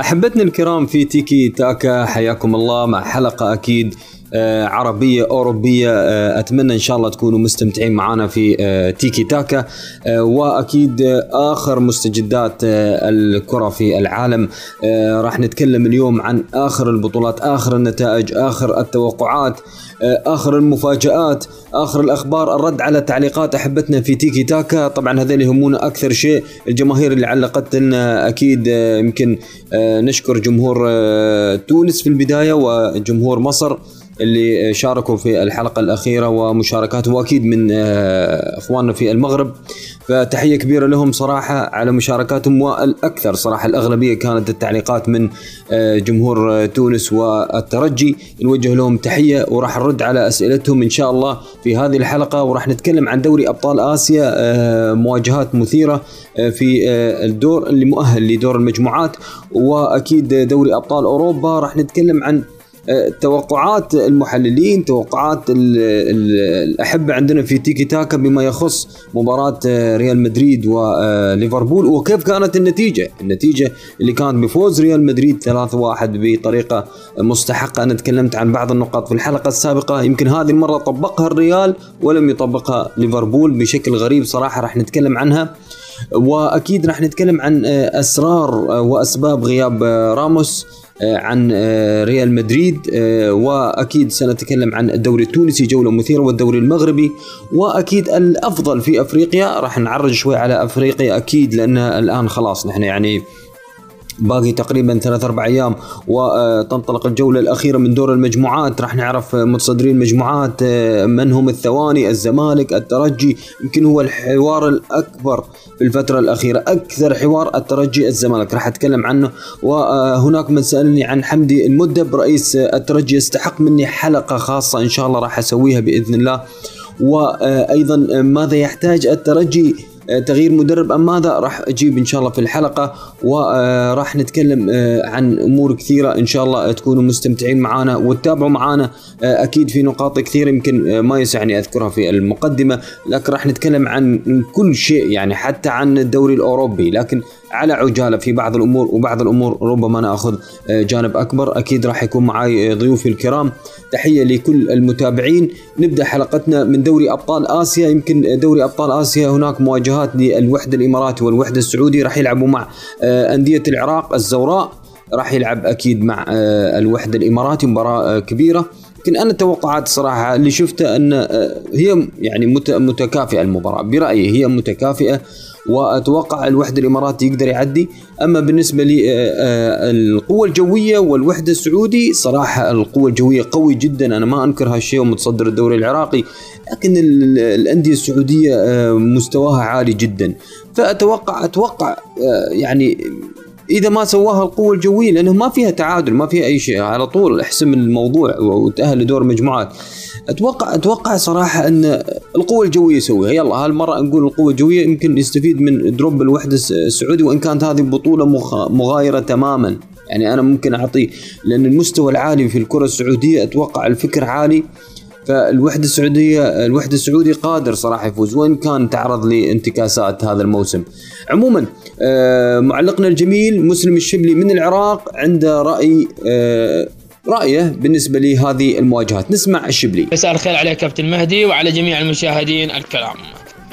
أحبتنا الكرام في تيكي تاكا حياكم الله مع حلقة أكيد آه، عربية أوروبية آه، أتمنى إن شاء الله تكونوا مستمتعين معنا في آه، تيكي تاكا وأكيد آخر مستجدات الكرة في العالم. راح نتكلم اليوم عن آخر البطولات آخر النتائج آخر التوقعات. آخر المفاجآت آخر الأخبار الرد على تعليقات أحبتنا في تيكي تاكا. طبعا اللي يهمونا أكثر شيء الجماهير اللي علقت لنا أكيد يمكن نشكر جمهور تونس في البداية وجمهور مصر. اللي شاركوا في الحلقة الأخيرة ومشاركاتهم وأكيد من آه، إخواننا في المغرب. فتحية كبيرة لهم صراحة على مشاركاتهم والأكثر صراحة الأغلبية كانت التعليقات من آه، جمهور تونس والترجي. نوجه لهم تحية وراح نرد على أسئلتهم إن شاء الله في هذه الحلقة. وراح نتكلم عن دوري أبطال آسيا آه، مواجهات مثيرة في الدور اللي مؤهل لدور المجموعات. وأكيد دوري أبطال أوروبا راح نتكلم عن توقعات المحللين توقعات الأحبة عندنا في تيكي تاكا بما يخص مباراة آه، ريال مدريد وليفربول وكيف كانت النتيجة؟ النتيجة اللي كانت بفوز ريال مدريد 3-1 بطريقة مستحقة. أنا تكلمت عن بعض النقاط في الحلقة السابقة. يمكن هذه المرة طبقها الريال ولم يطبقها ليفربول بشكل غريب صراحة راح نتكلم عنها. وأكيد راح نتكلم عن آه، أسرار وأسباب غياب آه، راموس. آه، عن آه، ريال مدريد آه، وأكيد سنتكلم عن الدوري التونسي جولة مثيرة والدوري المغربي وأكيد الأفضل في أفريقيا. راح نعرج شوي على أفريقيا أكيد لأن الآن خلاص نحن يعني باقي تقريبا ثلاث أربع أيام وتنطلق الجولة الأخيرة من دور المجموعات. راح نعرف متصدرين المجموعات من هم الثواني؟ الزمالك الترجي. يمكن هو الحوار الأكبر في الفترة الأخيرة أكثر حوار الترجي الزمالك. راح أتكلم عنه وهناك من سألني عن حمدي المدب رئيس الترجي يستحق مني حلقة خاصة إن شاء الله راح أسويها بإذن الله. وأيضا ماذا يحتاج الترجي آه، تغيير مدرب. أم ماذا؟ راح أجيب إن شاء الله في الحلقة وراح نتكلم آه، عن أمور كثيرة إن شاء الله تكونوا مستمتعين معنا وتتابعوا معنا آه، أكيد في نقاط كثيرة يمكن ما يسعني أذكرها في المقدمة لكن راح نتكلم عن كل شيء يعني حتى عن الدوري الأوروبي لكن على عجالة في بعض الأمور وبعض الأمور ربما ناخذ آه، جانب أكبر. أكيد راح يكون معي آه، ضيوفي الكرام. تحية لكل المتابعين. نبدأ حلقتنا من دوري أبطال آسيا. يمكن دوري أبطال آسيا هناك مواجهات للوحدة الإماراتي والوحدة السعودي. راح يلعبوا مع آه، أندية العراق الزوراء. راح يلعب أكيد مع الوحدة الإماراتي. مباراة كبيرة. لكن أنا توقعات صراحة اللي شفته أن هي يعني متكافئة المباراة. برأيي هي متكافئة وأتوقع الوحدة الإماراتي يقدر يعدي. أما بالنسبة لي آه، آه، الجوية والوحدة السعودي صراحة القوة الجوية قوي جدا. أنا ما أنكر هالشيء ومتصدر الدوري العراقي لكن الأندية السعودية آه، مستواها عالي جدا. فأتوقع أتوقع يعني إذا ما سواها القوة الجوية لأنه ما فيها تعادل ما فيها أي شيء. على طول أحسم الموضوع وتأهل لدور المجموعات أتوقع أتوقع صراحة أن القوة الجوية يسويها. يلا هالمرة نقول القوة الجوية يمكن يستفيد من دروب الوحدة السعودي وإن كانت هذه بطولة مغايرة تماما. يعني أنا ممكن أعطي لأن المستوى العالي في الكرة السعودية أتوقع الفكر عالي. فالوحدة السعوديه الوحدة السعودي قادر صراحة يفوز وإن كان تعرض لانتكاسات هذا الموسم. عموما آه، معلقنا الجميل مسلم الشبلي من العراق عنده رأي آه، رأيه بالنسبة لهذه المواجهات. نسمع الشبلي. مساء الخير عليك كابتن مهدي وعلى جميع المشاهدين الكرام.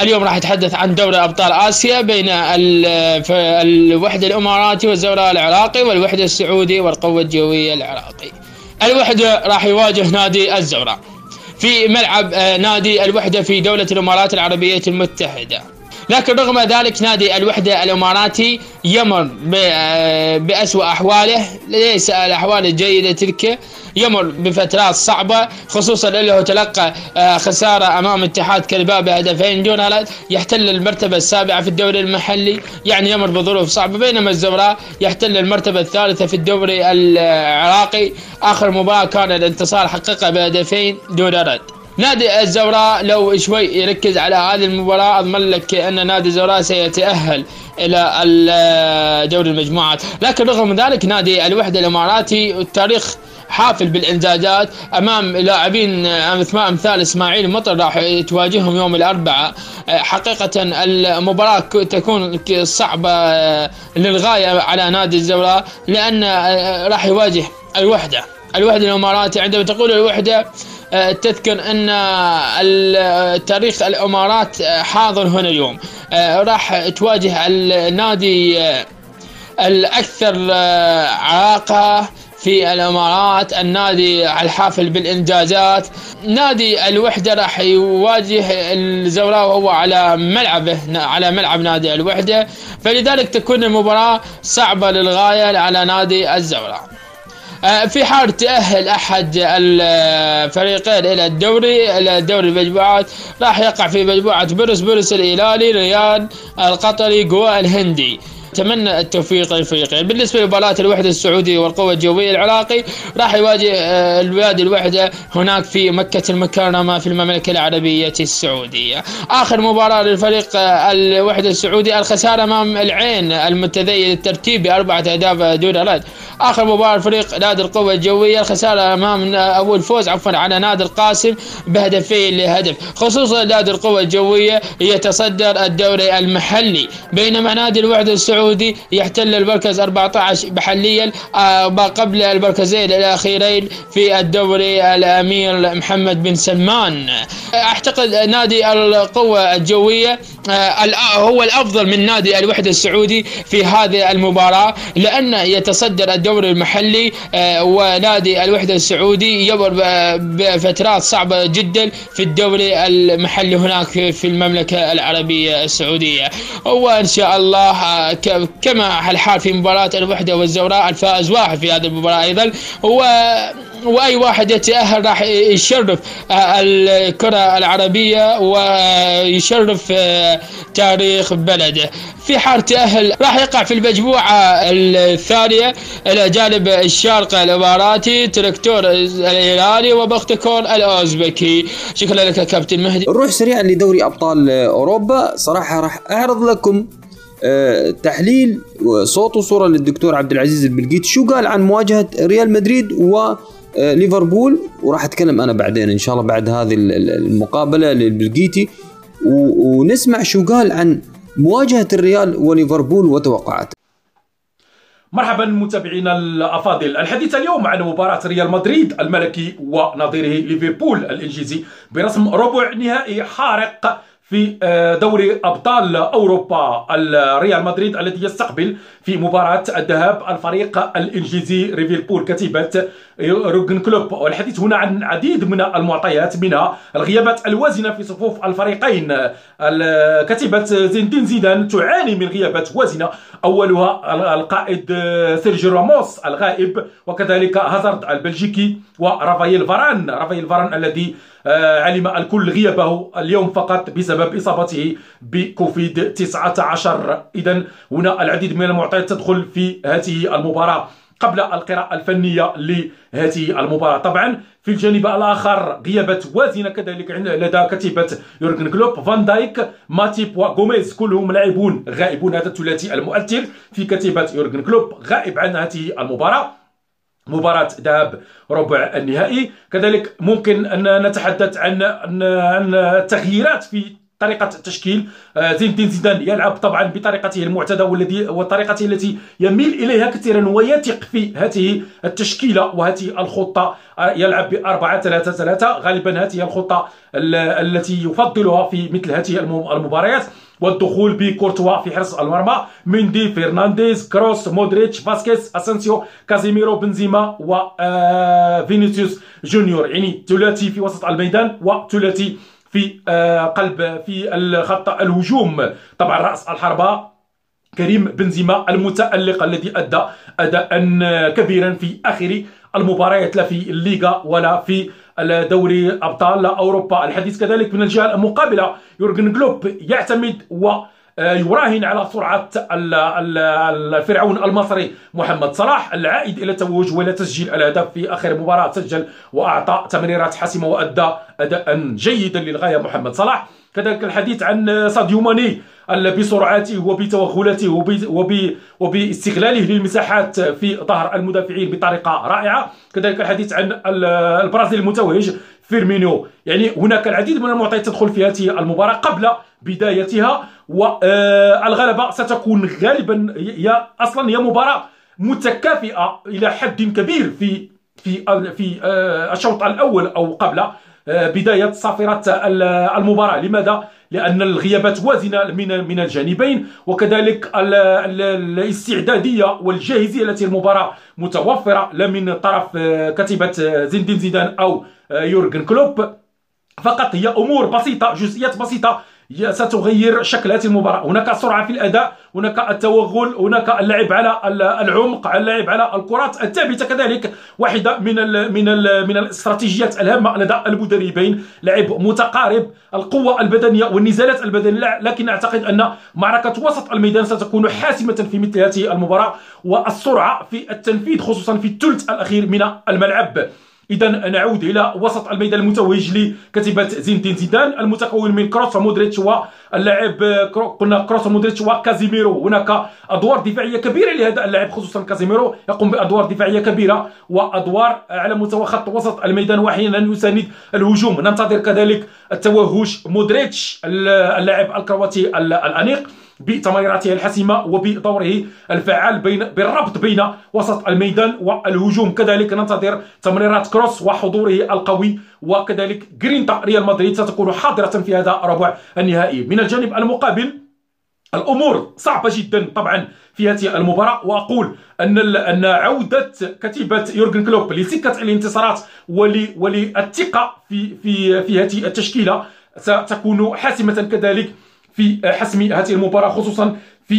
اليوم راح اتحدث عن دوري أبطال آسيا بين الوحدة الإماراتي والزوراء العراقي والوحدة السعودي والقوة الجوية العراقي. الوحدة راح يواجه نادي الزوراء. في ملعب آه، نادي الوحدة في دولة الإمارات العربية المتحدة. لكن رغم ذلك نادي الوحدة الإماراتي يمر بأسوأ أحواله ليس الأحوال الجيدة تلك يمر بفترات صعبة خصوصا أنه تلقى آه، خسارة أمام اتحاد كلباء بهدفين دون رد يحتل المرتبة السابعة في الدوري المحلي يعني يمر بظروف صعبة بينما الزوراء يحتل المرتبة الثالثة في الدوري العراقي. آخر مباراة كان الانتصار حققها بهدفين دون رد. نادي الزوراء لو شوي يركز على هذه المباراة أضمن لك أن نادي الزوراء سيتأهل إلى دوري المجموعات. لكن رغم ذلك نادي الوحدة الإماراتي التاريخ حافل بالانجازات أمام لاعبين أمثال إسماعيل مطر راح تواجههم يوم الأربعاء. حقيقة المباراة تكون صعبة للغاية على نادي الزوراء لأن راح يواجه الوحدة. الوحدة الإماراتي عندما تقول الوحدة تذكر أن تاريخ الإمارات حاضر هنا اليوم. راح تواجه النادي الأكثر عراقه في الإمارات النادي الحافل بالإنجازات. نادي الوحدة راح يواجه الزوراء وهو على ملعبه على ملعب نادي الوحدة. فلذلك تكون المباراة صعبة للغاية على نادي الزوراء. في حال تأهل أحد الفريقين إلى الدوري إلى دوري المجموعات راح يقع في مجموعة بورس بورس الهلالي ريال القطري جوا الهندي. أتمنى التوفيق للفريقين بالنسبة لمباراة الوحدة السعودي والقوة الجوية العراقي راح يواجه الواد الوحدة هناك في مكة المكرمة في المملكة العربية السعودية. آخر مباراة للفريق الوحدة السعودي الخسارة أمام العين المتذيل الترتيب باربعه أهداف دون رد. آخر مباراة فريق نادي القوة الجوية الخسارة أمام أو الفوز عفوا على نادي القاسم بهدفين لهدف. خصوصا نادي القوة الجوية يتصدر الدوري المحلي بينما نادي الوحدة السعودي السعودي يحتل المركز 14 محليا ما قبل المركزين الأخيرين في الدوري الأمير محمد بن سلمان. أعتقد نادي القوة الجوية هو الأفضل من نادي الوحدة السعودي في هذه المباراة لأن يتصدر الدوري المحلي ونادي الوحدة السعودي يمر بفترات صعبة جدا في الدوري المحلي هناك في المملكة العربية السعودية. وإن شاء الله كما الحال في مباراة الوحدة والزوراء الفائز واحد في هذه المباراة أيضا و وأي واحد يتأهل راح يشرف الكرة العربية ويشرف تاريخ بلده. في حال تأهل راح يقع في المجموعة الثانية إلى جانب الشارقه الإماراتي تركتور الهلالي وبختكور الأوزبكي. شكرا لك كابتن مهدي. نروح سريعا لدوري أبطال أوروبا. صراحة راح أعرض لكم تحليل صوت وصورة للدكتور عبد العزيز البلقيت شو قال عن مواجهة ريال مدريد و ليفربول؟ وراح أتكلم أنا بعدين إن شاء الله بعد هذه المقابلة للبلقيتي. ونسمع شو قال عن مواجهة الريال وليفربول وتوقعاته. مرحبا متابعينا الأفاضل. الحديث اليوم عن مباراة ريال مدريد الملكي ونظيره ليفربول الإنجليزي برسم ربع نهائي حارق في دوري أبطال أوروبا الريال مدريد الذي يستقبل في مباراة الذهاب الفريق الإنجليزي ليفربول كتيبه روجن كلوب. والحديث هنا عن عديد من المعطيات منها الغيابات الوازنة في صفوف الفريقين. كتيبه زين زيدان تعاني من غيابات وازنة أولها القائد سيرجيو راموس الغائب وكذلك هازارد البلجيكي ورافائيل فاران. رافائيل فاران الذي علم الكل غيابه اليوم فقط بسبب إصابته بكوفيد 19 اذا هنا العديد من المعطيات تدخل في هذه المباراة قبل القراءة الفنية لهذه المباراة. طبعا في الجانب الآخر غيابات وازنة كذلك لدى كتيبة يورجن كلوب فان دايك ماتيب وغوميز كلهم لاعبون غائبون. هذا الثلاثي المؤثر في كتيبة يورجن كلوب غائب عن هذه المباراة. مباراة ذهاب ربع النهائي. كذلك ممكن أن نتحدث عن عن التغييرات في طريقة التشكيل. زين الدين زيدان يلعب طبعا بطريقته المعتادة والذي والطريقة التي يميل إليها كثيرا ويثق في هذه التشكيلة وهذه الخطة. يلعب ب 4 3 3 غالبا هذه الخطة التي يفضلها في مثل هذه المباريات. والدخول بكورتوا في حرس المرمى مندي فرنانديز كروس مودريتش فاسكيز اسانسيو كازيميرو بنزيما وفينيسيوس جونيور. يعني ثلاثي في وسط الميدان وثلاثي في قلب في الخط الهجوم. طبعا رأس الحربة كريم بنزيما المتألق الذي أدى أداء كبيرا في آخر المباريات لا في الليغا ولا في دوري أبطال أوروبا. الحديث كذلك من الجهة المقابلة يورجن كلوب يعتمد و يراهن على سرعة الفرعون المصري محمد صلاح العائد إلى التوج ولا تسجيل الأهداف في آخر مباراة. سجل وأعطى تمريرات حاسمة وأدى أداء جيدا للغاية محمد صلاح. كذلك الحديث عن ساديو ماني بسرعته وبتوغلاته وباستغلاله للمساحات في ظهر المدافعين بطريقة رائعة. كذلك الحديث عن البرازيل المتوهج فيرمينيو. يعني هناك العديد من المعطيات تدخل في هذه المباراة قبل بدايتها. والغلبه ستكون غالبا هي أصلا هي مباراة متكافئة إلى حد كبير في في في آه، الشوط الأول أو قبل آه، بداية صافرة المباراة. لماذا؟ لأن الغيابات وازنة من من الجانبين وكذلك الاستعدادية والجاهزية التي المباراة متوفرة لا من طرف آه، كتيبه زين زيدان أو يورجن كلوب. فقط هي أمور بسيطة جزئيات بسيطة ستغير شكل هذه المباراة. هناك سرعة في الأداء هناك التوغل هناك اللعب على العمق اللعب على الكرات الثابتة كذلك. واحدة من ال من ال من الاستراتيجيات الهامة لدى المدربين. لعب متقارب القوة البدنية والنزالات البدنية. لكن أعتقد أن معركة وسط الميدان ستكون حاسمة في مثل هذه المباراة. والسرعة في التنفيذ خصوصا في الثلث الأخير من الملعب. إذا نعود إلى وسط الميدان المتوج لكتيبه زين الدين زيدان المتكون من كروس ومودريتش واللاعب قلنا كروس ومودريتش وكازيميرو هناك أدوار دفاعية كبيرة لهذا اللاعب خصوصا كازيميرو يقوم بأدوار دفاعية كبيرة وادوار على مستوى خط وسط الميدان واحيانا يساند الهجوم. ننتظر كذلك التوهج مودريتش اللاعب الكرواتي الأنيق. بتمريراته الحاسمة وبدوره الفعال بين بالربط بين وسط الميدان والهجوم. كذلك ننتظر تمريرات كروس وحضوره القوي وكذلك جرينتا ريال مدريد ستكون حاضرة في هذا الربع النهائي. من الجانب المقابل الأمور صعبة جدا طبعا في هذه المباراة. وأقول أن أن عودة كتيبة يورجن كلوب لسكة الانتصارات وللثقه في في في هذه التشكيلة ستكون حاسمة. كذلك في حسم هذه المباراة خصوصا في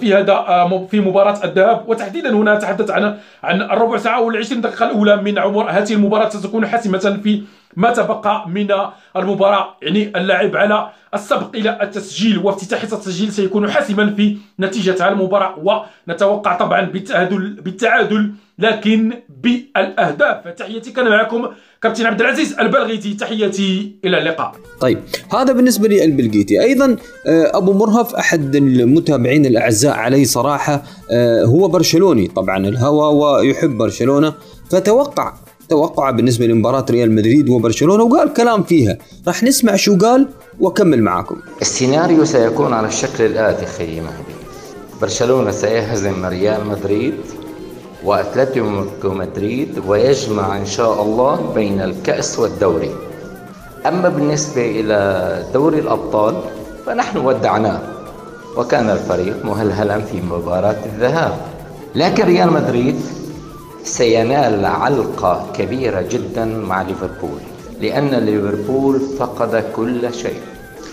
في هذا في مباراة الذهاب. وتحديدا هنا نتحدث عن عن الربع ساعة وال 20 دقيقة الأولى من عمر. هذه المباراة ستكون حاسمة في ما تبقى من المباراة. يعني اللعب على السبق إلى التسجيل وافتتاح التسجيل سيكون حاسما في نتيجة المباراة. ونتوقع طبعا بالتعادل بالتعادل لكن بالأهداف. تحياتي كان معكم كابتن عبد العزيز البلغيتي تحياتي إلى اللقاء. طيب هذا بالنسبة للبلغيتي أيضا آه، أبو مرهف أحد المتابعين الأعزاء علي صراحة آه، هو برشلوني. طبعا الهوى ويحب برشلونة. فتوقع توقع بالنسبة لمباراة ريال مدريد وبرشلونة وقال كلام فيها. راح نسمع شو قال وأكمل معاكم السيناريو سيكون على الشكل الآتي خيي مهدي. برشلونة سيهزم ريال مدريد. وأتلتيكو مدريد ويجمع إن شاء الله بين الكأس والدوري. أما بالنسبة إلى دوري الأبطال فنحن ودعناه وكان الفريق مهلهلا في مباراة الذهاب. لكن ريال مدريد سينال علقة كبيرة جدا مع ليفربول لأن ليفربول فقد كل شيء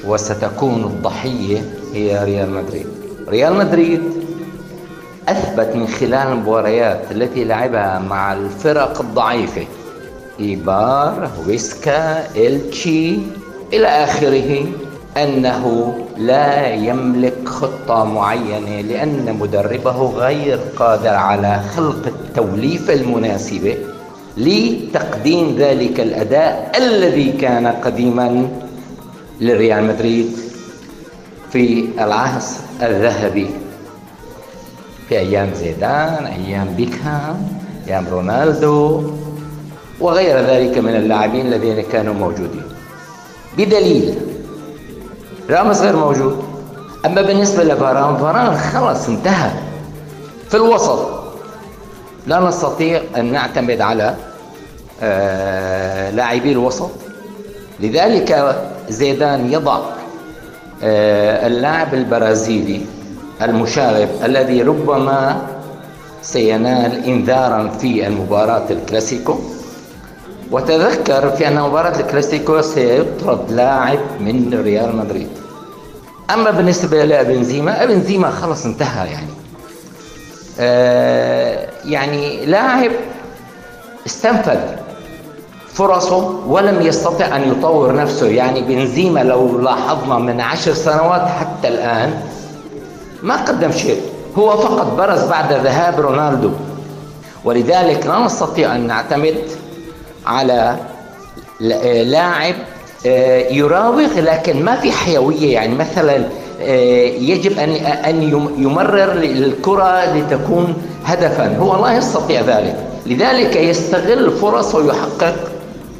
وستكون الضحية هي ريال مدريد. ريال مدريد أثبت من خلال المباريات التي لعبها مع الفرق الضعيفة إيبار ويسكا إلتشي إلى آخره أنه لا يملك خطة معينة لأن مدربه غير قادر على خلق التوليفة المناسبة لتقديم ذلك الأداء الذي كان قديما لريال مدريد في العصر الذهبي. في أيام زيدان أيام بيكهام أيام رونالدو وغير ذلك من اللاعبين الذين كانوا موجودين. بدليل راموس غير موجود. أما بالنسبة لفاران فاران خلص انتهى. في الوسط لا نستطيع أن نعتمد على آه لاعبي الوسط. لذلك زيدان يضع آه اللاعب البرازيلي المشاغب الذي ربما سينال إنذارا في المباراة الكلاسيكو. وتذكر في أن مباراة الكلاسيكو سيطرد لاعب من ريال مدريد. أما بالنسبة لبنزيما بنزيما خلص انتهى يعني. آه يعني لاعب استنفذ فرصه ولم يستطع أن يطور نفسه. يعني بنزيما لو لاحظنا من عشر سنوات حتى الآن ما قدم شيء. هو فقط برز بعد ذهاب رونالدو. ولذلك لا نستطيع أن نعتمد على لاعب آه، يراوغ لكن ما في حيوية. يعني مثلا يجب أن أن يمرر الكره لتكون هدفا. هو لا يستطيع ذلك. لذلك يستغل الفرص ويحقق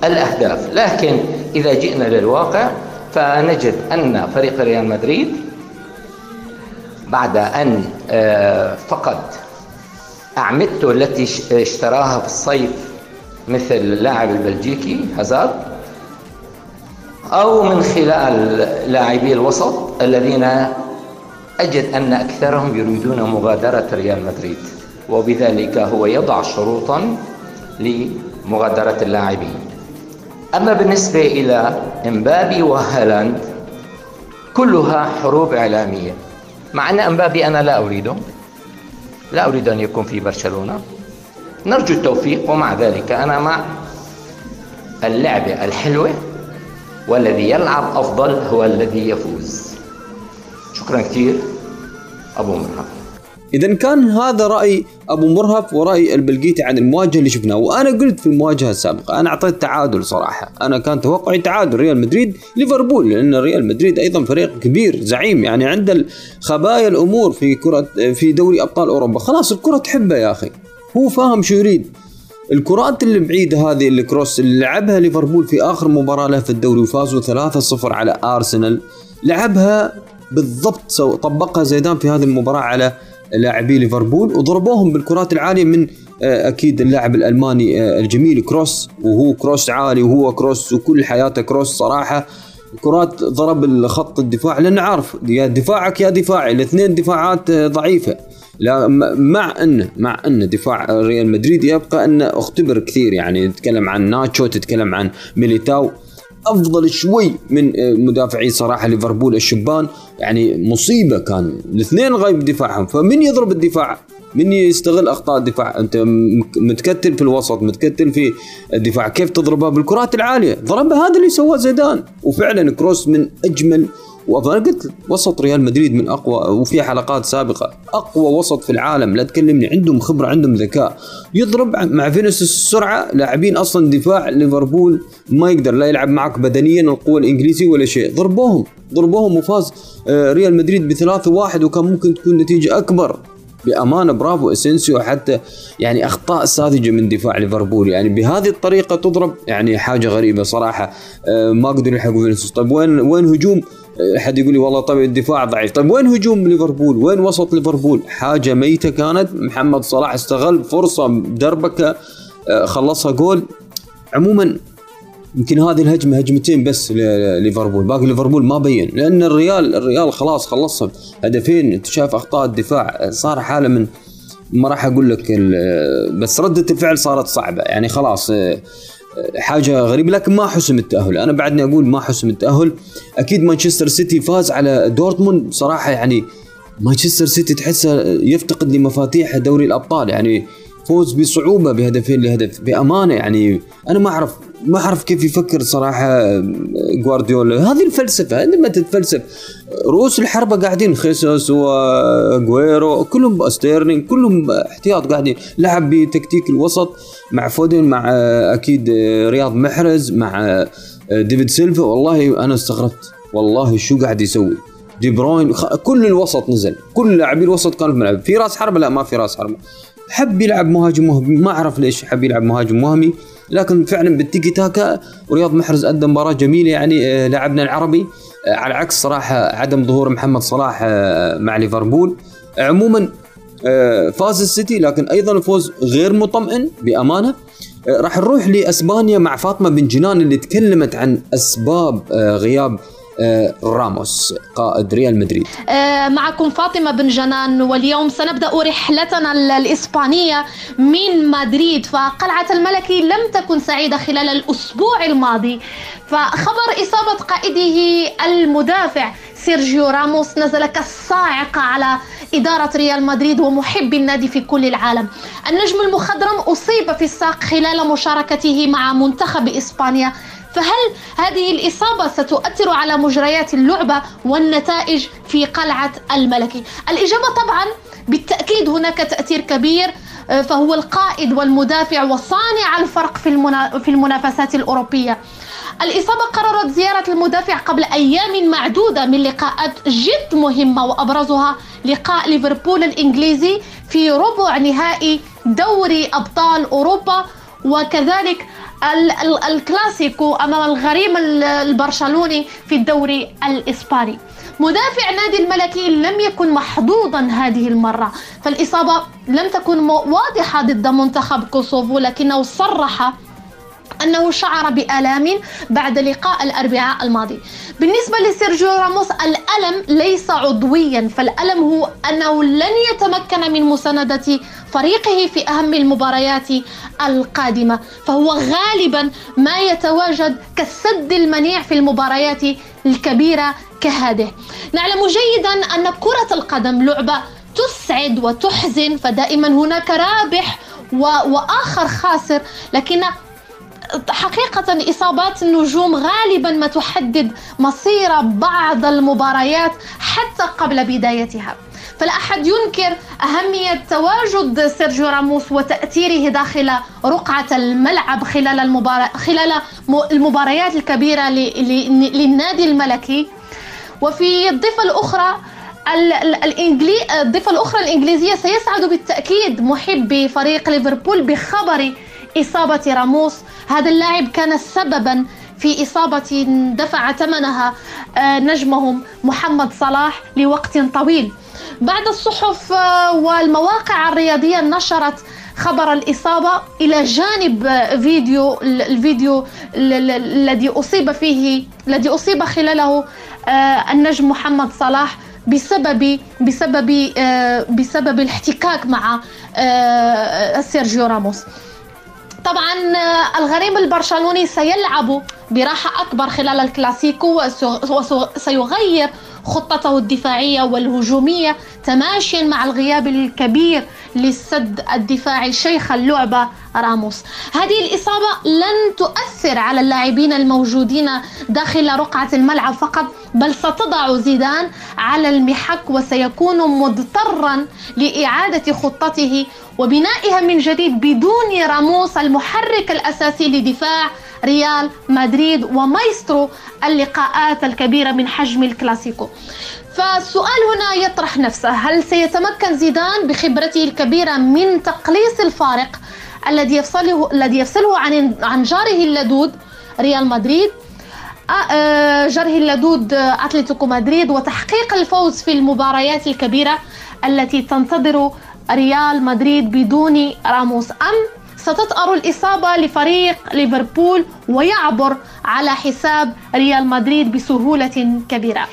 الأهداف. لكن إذا جئنا للواقع فنجد أن فريق ريال مدريد بعد أن فقد اعمدته التي اشتراها في الصيف مثل اللاعب البلجيكي هازارد أو من خلال لاعبي الوسط الذين أجد أن أكثرهم يريدون مغادرة ريال مدريد وبذلك هو يضع شروطا لمغادرة اللاعبين. أما بالنسبة إلى إمبابي وهالاند كلها حروب إعلامية. مع أن إمبابي أنا لا أريده. لا أريد أن يكون في برشلونة. نرجو التوفيق ومع ذلك أنا مع اللعبة الحلوة والذي يلعب أفضل هو الذي يفوز. شكرا كثير أبو مرهف إذا كان هذا رأي أبو مرهف ورأي البلقيتي عن المواجهة اللي شفناها وأنا قلت في المواجهة السابقة أنا أعطيت تعادل صراحة. أنا كان توقعي تعادل ريال مدريد ليفربول لأن ريال مدريد أيضا فريق كبير زعيم يعني عنده خبايا الأمور في كرة في دوري أبطال أوروبا. خلاص الكرة تحبه يا أخي. هو فاهم شو يريد. الكرات اللي بعيدة هذه الكروس اللي لعبها ليفربول في آخر مباراة له في الدوري وفازوا 3-0 على أرسنال لعبها بالضبط طبقها زيدان في هذه المباراة على لاعبي ليفربول وضربوهم بالكرات العالية من أكيد اللاعب الألماني الجميل كروس وهو كروس عالي وهو كروس وكل حياته كروس صراحة. كرات ضرب خط الدفاع لأنه عارف يا دفاعك يا دفاعي الاثنين دفاعات ضعيفة. لا مع أن مع أن دفاع ريال مدريد يبقى انه أختبر كثير يعني تتكلم عن ناتشو تتكلم عن ميليتاو. أفضل شوي من مدافعي صراحة ليفربول الشبان. يعني مصيبة كان الاثنين غايب دفاعهم. فمن يضرب الدفاع؟ من يستغل أخطاء الدفاع؟ أنت متكتل في الوسط متكتل في الدفاع. كيف تضربها؟ بالكرات العالية. ضربها هذا اللي سواه زيدان. وفعلا كروس من أجمل وأنا قلت وسط ريال مدريد من أقوى وفي حلقات سابقة أقوى وسط في العالم لا تكلمني عندهم خبرة عندهم ذكاء. يضرب مع فينيسيوس السرعة لاعبين أصلا دفاع ليفربول ما يقدر لا يلعب معك بدنيا القوه الانجليزي ولا شيء. ضربوهم ضربوهم وفاز ريال مدريد بثلاثة واحد وكان ممكن تكون نتيجة أكبر. بأمانة برافو أسينسيو حتى يعني أخطاء ساذجة من دفاع ليفربول. يعني بهذه الطريقة تضرب يعني حاجة غريبة صراحة ما قدروا يلحقوا فينيسيوس. طيب وين وين هجوم؟ حد يقول لي والله طيب الدفاع ضعيف. طيب وين هجوم ليفربول؟ وين وسط ليفربول؟ حاجة ميتة كانت. محمد صلاح استغل فرصة دربكة خلصها جول. عموما يمكن هذه الهجمة هجمتين بس ليفربول. باقي ليفربول ما بين. لأن الريال الريال خلاص خلصها هدفين انت شايف أخطاء الدفاع. صار حالة من ما راح أقول لك بس ردة الفعل صارت صعبة. يعني خلاص حاجة غريبة لكن ما حسم التأهل. أنا بعدني أقول ما حسم التأهل. أكيد مانشستر سيتي فاز على دورتموند. صراحة يعني مانشستر سيتي تحسه يفتقد لمفاتيح دوري الأبطال. يعني فوز بصعوبة بهدفين لهدف بأمانة يعني أنا ما أعرف ما أعرف كيف يفكر صراحة جوارديولا هذه الفلسفة عندما تتفلسف رؤوس الحربة قاعدين خيسوس وأجويرو كلهم ستيرلينج كلهم احتياط قاعدين. لعب بتكتيك الوسط مع فودن مع أكيد رياض محرز مع ديفيد سيلفا. والله أنا استغربت والله شو قاعد يسوي؟ دي بروين كل الوسط نزل كل لاعبي الوسط كانوا في الملعب. في راس حربة؟ لا ما في راس حربة. حب يلعب مهاجم وهمي ما أعرف ليش حب يلعب مهاجم وهمي لكن فعلا بالتيكي تاكا ورياض محرز أدى مباراة جميلة يعني لاعبنا العربي. على عكس صراحة عدم ظهور محمد صلاح مع ليفربول. عموما فاز السيتي لكن أيضا فوز غير مطمئن بأمانة. راح نروح لإسبانيا مع فاطمة بن جنان اللي تكلمت عن أسباب غياب راموس قائد ريال مدريد. معكم فاطمة بن جنان واليوم سنبدأ رحلتنا الإسبانية من مدريد فقلعة الملكي لم تكن سعيدة خلال الأسبوع الماضي. فخبر إصابة قائده المدافع سيرجيو راموس نزل كالصاعقة على إدارة ريال مدريد ومحبي النادي في كل العالم. النجم المخضرم أصيب في الساق خلال مشاركته مع منتخب إسبانيا فهل هذه الإصابة ستؤثر على مجريات اللعبة والنتائج في قلعة الملكي؟ الإجابة طبعا بالتأكيد هناك تأثير كبير فهو القائد والمدافع وصانع الفرق في في المنافسات الأوروبية. الإصابة قررت زيارة المدافع قبل أيام معدودة من لقاءات جد مهمة وأبرزها لقاء ليفربول الإنجليزي في ربع نهائي دوري أبطال أوروبا وكذلك الكلاسيكو أمام الغريم البرشلوني في الدوري الإسباني. مدافع نادي الملكي لم يكن محظوظا هذه المرة فالإصابة لم تكن واضحة ضد منتخب كوسوفو لكنه صرح أنه شعر بآلام بعد لقاء الأربعاء الماضي. بالنسبة لسيرجيو راموس الألم ليس عضويا فالألم هو أنه لن يتمكن من مساندة فريقه في أهم المباريات القادمة. فهو غالبا ما يتواجد كالسد المنيع في المباريات الكبيرة كهذه. نعلم جيدا أن كرة القدم لعبة تسعد وتحزن فدائما هناك رابح وآخر خاسر لكن حقيقة إصابات النجوم غالبا ما تحدد مصير بعض المباريات حتى قبل بدايتها. فلا أحد ينكر أهمية تواجد سيرجيو راموس وتأثيره داخل رقعة الملعب خلال المبار... خلال المباريات الكبيرة للنادي الملكي. وفي الضفة الأخرى الإنجلي... الضفة الأخرى الإنجليزية سيسعد بالتأكيد محبي فريق ليفربول بخبر إصابة راموس. هذا اللاعب كان سببا في إصابة دفع ثمنها آه، نجمهم محمد صلاح لوقت طويل. بعد الصحف آه، والمواقع الرياضية نشرت خبر الإصابة إلى جانب فيديو الفيديو الذي أصيب فيه الذي أصيب خلاله آه، النجم محمد صلاح بسبب بسبب بسبب الاحتكاك مع سيرجيو راموس. طبعا آه، الغريم البرشلوني سيلعب براحة أكبر خلال الكلاسيكو وسيغير خطته الدفاعية والهجومية تماشيا مع الغياب الكبير للسد الدفاعي شيخ اللعبة راموس. هذه الإصابة لن تؤثر على اللاعبين الموجودين داخل رقعة الملعب فقط بل ستضع زيدان على المحك وسيكون مضطرا لإعادة خطته وبنائها من جديد بدون راموس المحرك الأساسي لدفاع ريال مدريد ومايسترو اللقاءات الكبيرة من حجم الكلاسيكو. فالسؤال هنا يطرح نفسه. هل سيتمكن زيدان بخبرته الكبيرة من تقليص الفارق الذي يفصله الذي يفصله عن عن جاره اللدود ريال مدريد؟ جاره اللدود أتلتيكو مدريد وتحقيق الفوز في المباريات الكبيرة التي تنتظر ريال مدريد بدون راموس. أم ستطأر الإصابة لفريق ليفربول ويعبر على حساب ريال مدريد بسهولة كبيرة.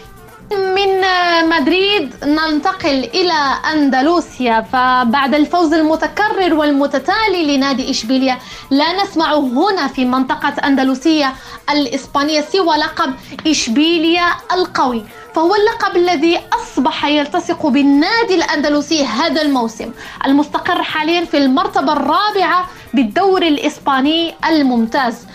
من مدريد ننتقل إلى أندلسيا فبعد الفوز المتكرر والمتتالي لنادي إشبيليا لا نسمع هنا في منطقة أندلسية الإسبانية سوى لقب إشبيليا القوي. فهو اللقب الذي أصبح يلتصق بالنادي الأندلسي هذا الموسم المستقر حاليا في المرتبة الرابعة بالدوري الإسباني الممتاز.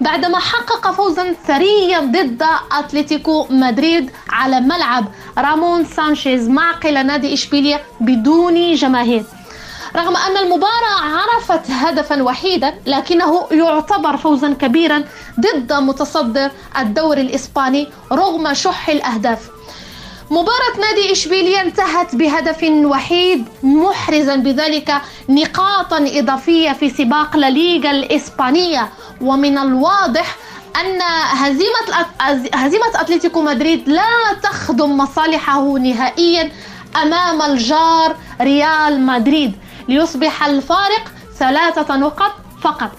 بعدما حقق فوزا ثريا ضد أتلتيكو مدريد على ملعب رامون سانشيز معقل نادي إشبيليا بدون جماهير. رغم أن المباراة عرفت هدفا وحيدا لكنه يعتبر فوزا كبيرا ضد متصدر الدوري الإسباني رغم شح الأهداف. مباراة نادي إشبيلية انتهت بهدف وحيد محرزا بذلك نقاطا إضافية في سباق لليغا الإسبانية. ومن الواضح أن هزيمة هزيمة أتلتيكو مدريد لا تخدم مصالحه نهائيا أمام الجار ريال مدريد. ليصبح الفارق ثلاثة نقط فقط.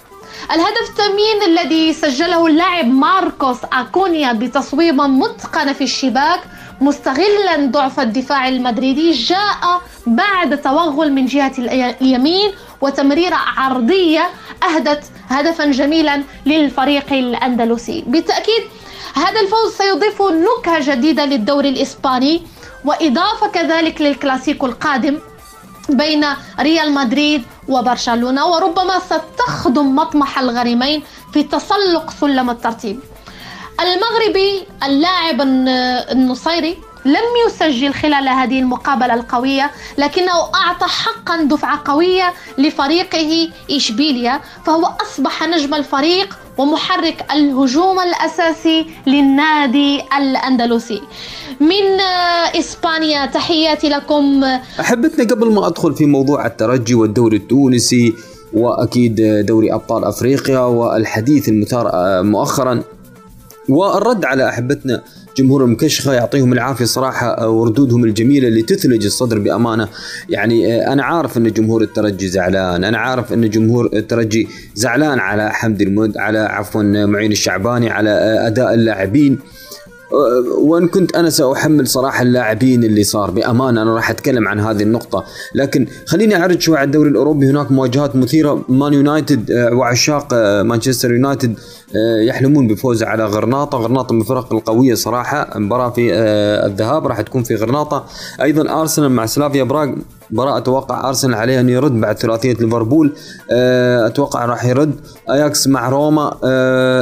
الهدف الثمين الذي سجله اللاعب ماركوس أكونيا بتصويبة متقنة في الشباك مستغلا ضعف الدفاع المدريدي جاء بعد توغل من جهة اليمين وتمريرة عرضية أهدت هدفا جميلا للفريق الأندلسي. بالتأكيد هذا الفوز سيضيف نكهة جديدة للدوري الإسباني وإضافة كذلك للكلاسيكو القادم بين ريال مدريد وبرشلونة وربما ستخدم مطمح الغريمين في تسلق سلم الترتيب. المغربي اللاعب النصيري لم يسجل خلال هذه المقابلة القوية لكنه أعطى حقا دفعة قوية لفريقه إشبيليا فهو أصبح نجم الفريق ومحرك الهجوم الأساسي للنادي الأندلسي. من إسبانيا تحياتي لكم. أحبتنا قبل ما أدخل في موضوع الترجي والدوري التونسي وأكيد دوري أبطال أفريقيا والحديث المثار مؤخرا. والرد على أحبتنا جمهور المكشخة يعطيهم العافية صراحة وردودهم الجميلة اللي تثلج الصدر بأمانة. يعني أنا عارف أن جمهور الترجي زعلان أنا عارف أن جمهور الترجي زعلان على حمد المد على عفوا معين الشعباني على أداء اللاعبين. وإن كنت أنا سأحمل صراحة اللاعبين اللي صار بأمانة أنا راح أتكلم عن هذه النقطة. لكن خليني اعرض شوي على الدوري الأوروبي هناك مواجهات مثيرة. مان يونايتد وعشاق مانشستر يونايتد. يحلمون بفوز على غرناطة. غرناطة من الفرق القوية صراحة. مباراة في الذهاب راح تكون في غرناطة. أيضا أرسنال مع سلافيا براغ. مباراة أتوقع أرسنال عليه أن يرد بعد ثلاثية ليفربول. أتوقع راح يرد. أياكس مع روما.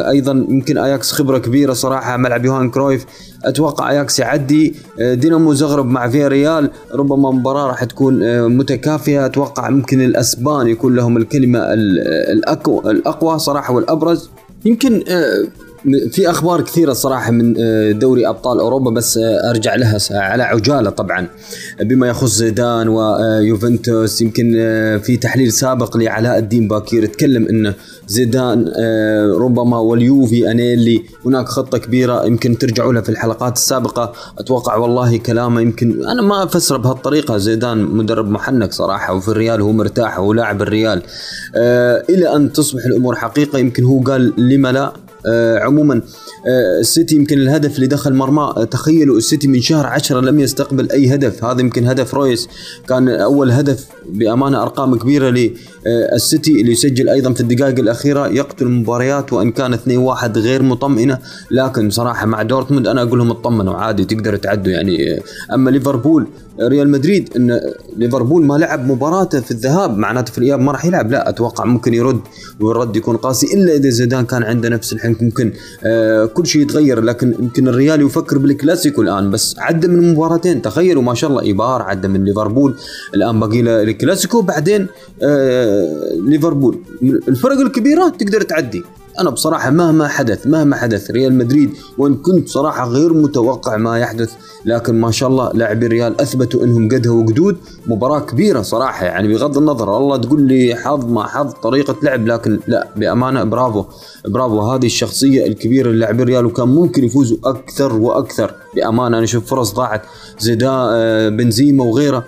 أيضا يمكن أياكس خبرة كبيرة صراحة ملعب يوهان كرويف. أتوقع أياكس يعدي. دينامو زغرب مع فيا ريال. ربما مباراة راح تكون متكافئة أتوقع ممكن الأسبان يكون لهم الكلمة الأقوى صراحة والأبرز. يمكن في أخبار كثيرة صراحة من دوري أبطال أوروبا بس أرجع لها على عجالة طبعا. بما يخص زيدان ويوفنتوس يمكن في تحليل سابق لعلاء الدين باكير تكلم انه زيدان ربما واليوفي أنيلي هناك خطة كبيرة يمكن ترجعوا لها في الحلقات السابقة. أتوقع والله كلامه يمكن أنا ما افسره بهالطريقة. زيدان مدرب محنك صراحة وفي الريال هو مرتاح وهو لاعب الريال. إلى أن تصبح الأمور حقيقة يمكن هو قال لما لا آه عموما آه السيتي يمكن الهدف اللي دخل مرماه تخيلوا السيتي من شهر عشرة لم يستقبل أي هدف. هذا يمكن هدف رويس كان أول هدف بأمانة أرقام كبيرة للسيتي اللي يسجل أيضا في الدقائق الأخيرة يقتل المباريات وإن كان 2-1 غير مطمئنة. لكن صراحة مع دورتموند أنا أقول لهم اطمنوا عادي تقدروا تعدوا يعني. أما ليفربول ريال مدريد إن ليفربول ما لعب مباراته في الذهاب معناته في الإياب ما راح يلعب. لا أتوقع ممكن يرد والرد يكون قاسي إلا إذا زيدان كان عنده نفس الحين ممكن آه كل شيء يتغير لكن يمكن الريال يفكر بالكلاسيكو الآن. بس عدى من مباراتين تخيلوا ما شاء الله. ايبار عدى من ليفربول. الآن باقي له الكلاسيكو بعدين آه ليفربول. الفرق الكبيرة تقدر تعدي. أنا بصراحة مهما حدث مهما حدث ريال مدريد وإن كنت بصراحة غير متوقع ما يحدث لكن ما شاء الله لاعبي الريال أثبتوا إنهم قدها وقدود. مباراة كبيرة صراحة يعني بغض النظر الله تقول لي حظ ما حظ طريقة لعب لكن لا بأمانة برافو برافو. هذه الشخصية الكبيرة للاعبي الريال وكان ممكن يفوزوا أكثر وأكثر. بأمانة أنا أشوف فرص ضاعت زيدان بنزيما وغيره.